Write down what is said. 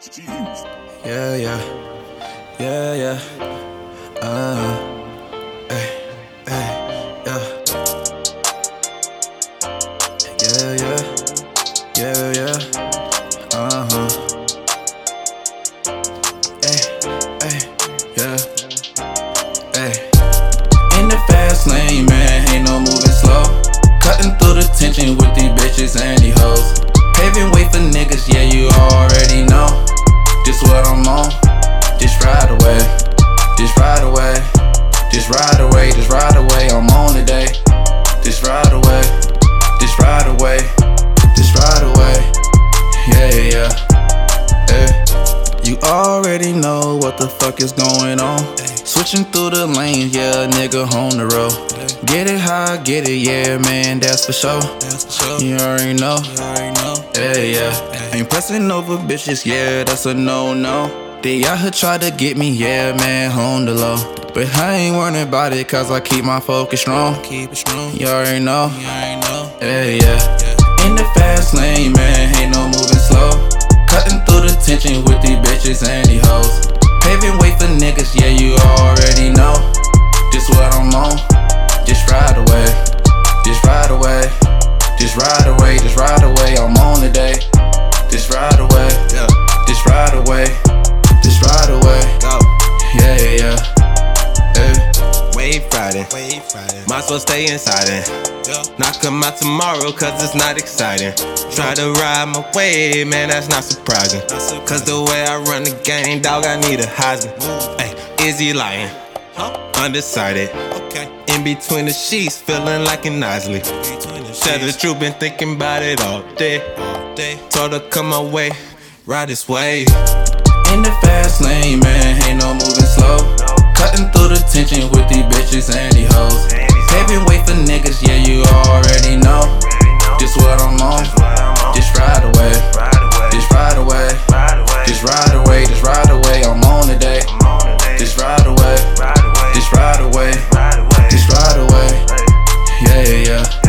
Yeah, yeah, yeah, yeah. Uh, hey, hey, yeah. Yeah, yeah, yeah, yeah. Uh huh. Hey, hey, yeah. Hey. In the fast lane, man, ain't no moving slow. Cutting through the tension with these ride away. Just ride away. I'm on today. Just ride away. Just ride away. Just ride away. Yeah, yeah, yeah. yeah. You already know what the fuck is going on. Switching through the lanes, yeah, nigga on the road. Get it high, get it, yeah, man, that's for sure. You already know. Yeah, yeah. Ain't pressing over bitches, yeah, that's a no no. They out here try to get me, yeah, man, on the low. But I ain't worried about it, cause I keep my focus strong. Keep it strong. You already know. You already know. Yeah, yeah. In the fast lane, man, ain't no moving slow. Cutting through the tension with these bitches and these hoes. Paving way for niggas, yeah, you already know. Friday. Might as well stay inside it. Yeah. Knock 'em out tomorrow, cause it's not exciting. Try to ride my wave, man, that's not surprising. Cause the way I run the game, dog, I need a Heisman. Hey, is he lying? Undecided. Okay. In between the sheets, feeling like an Isley. Tell the truth, been thinking about it all day. All day. Told her come my way, ride this wave. In the fast lane, man, ain't no moving slow. Cutting through the tension with these bitches and yeah.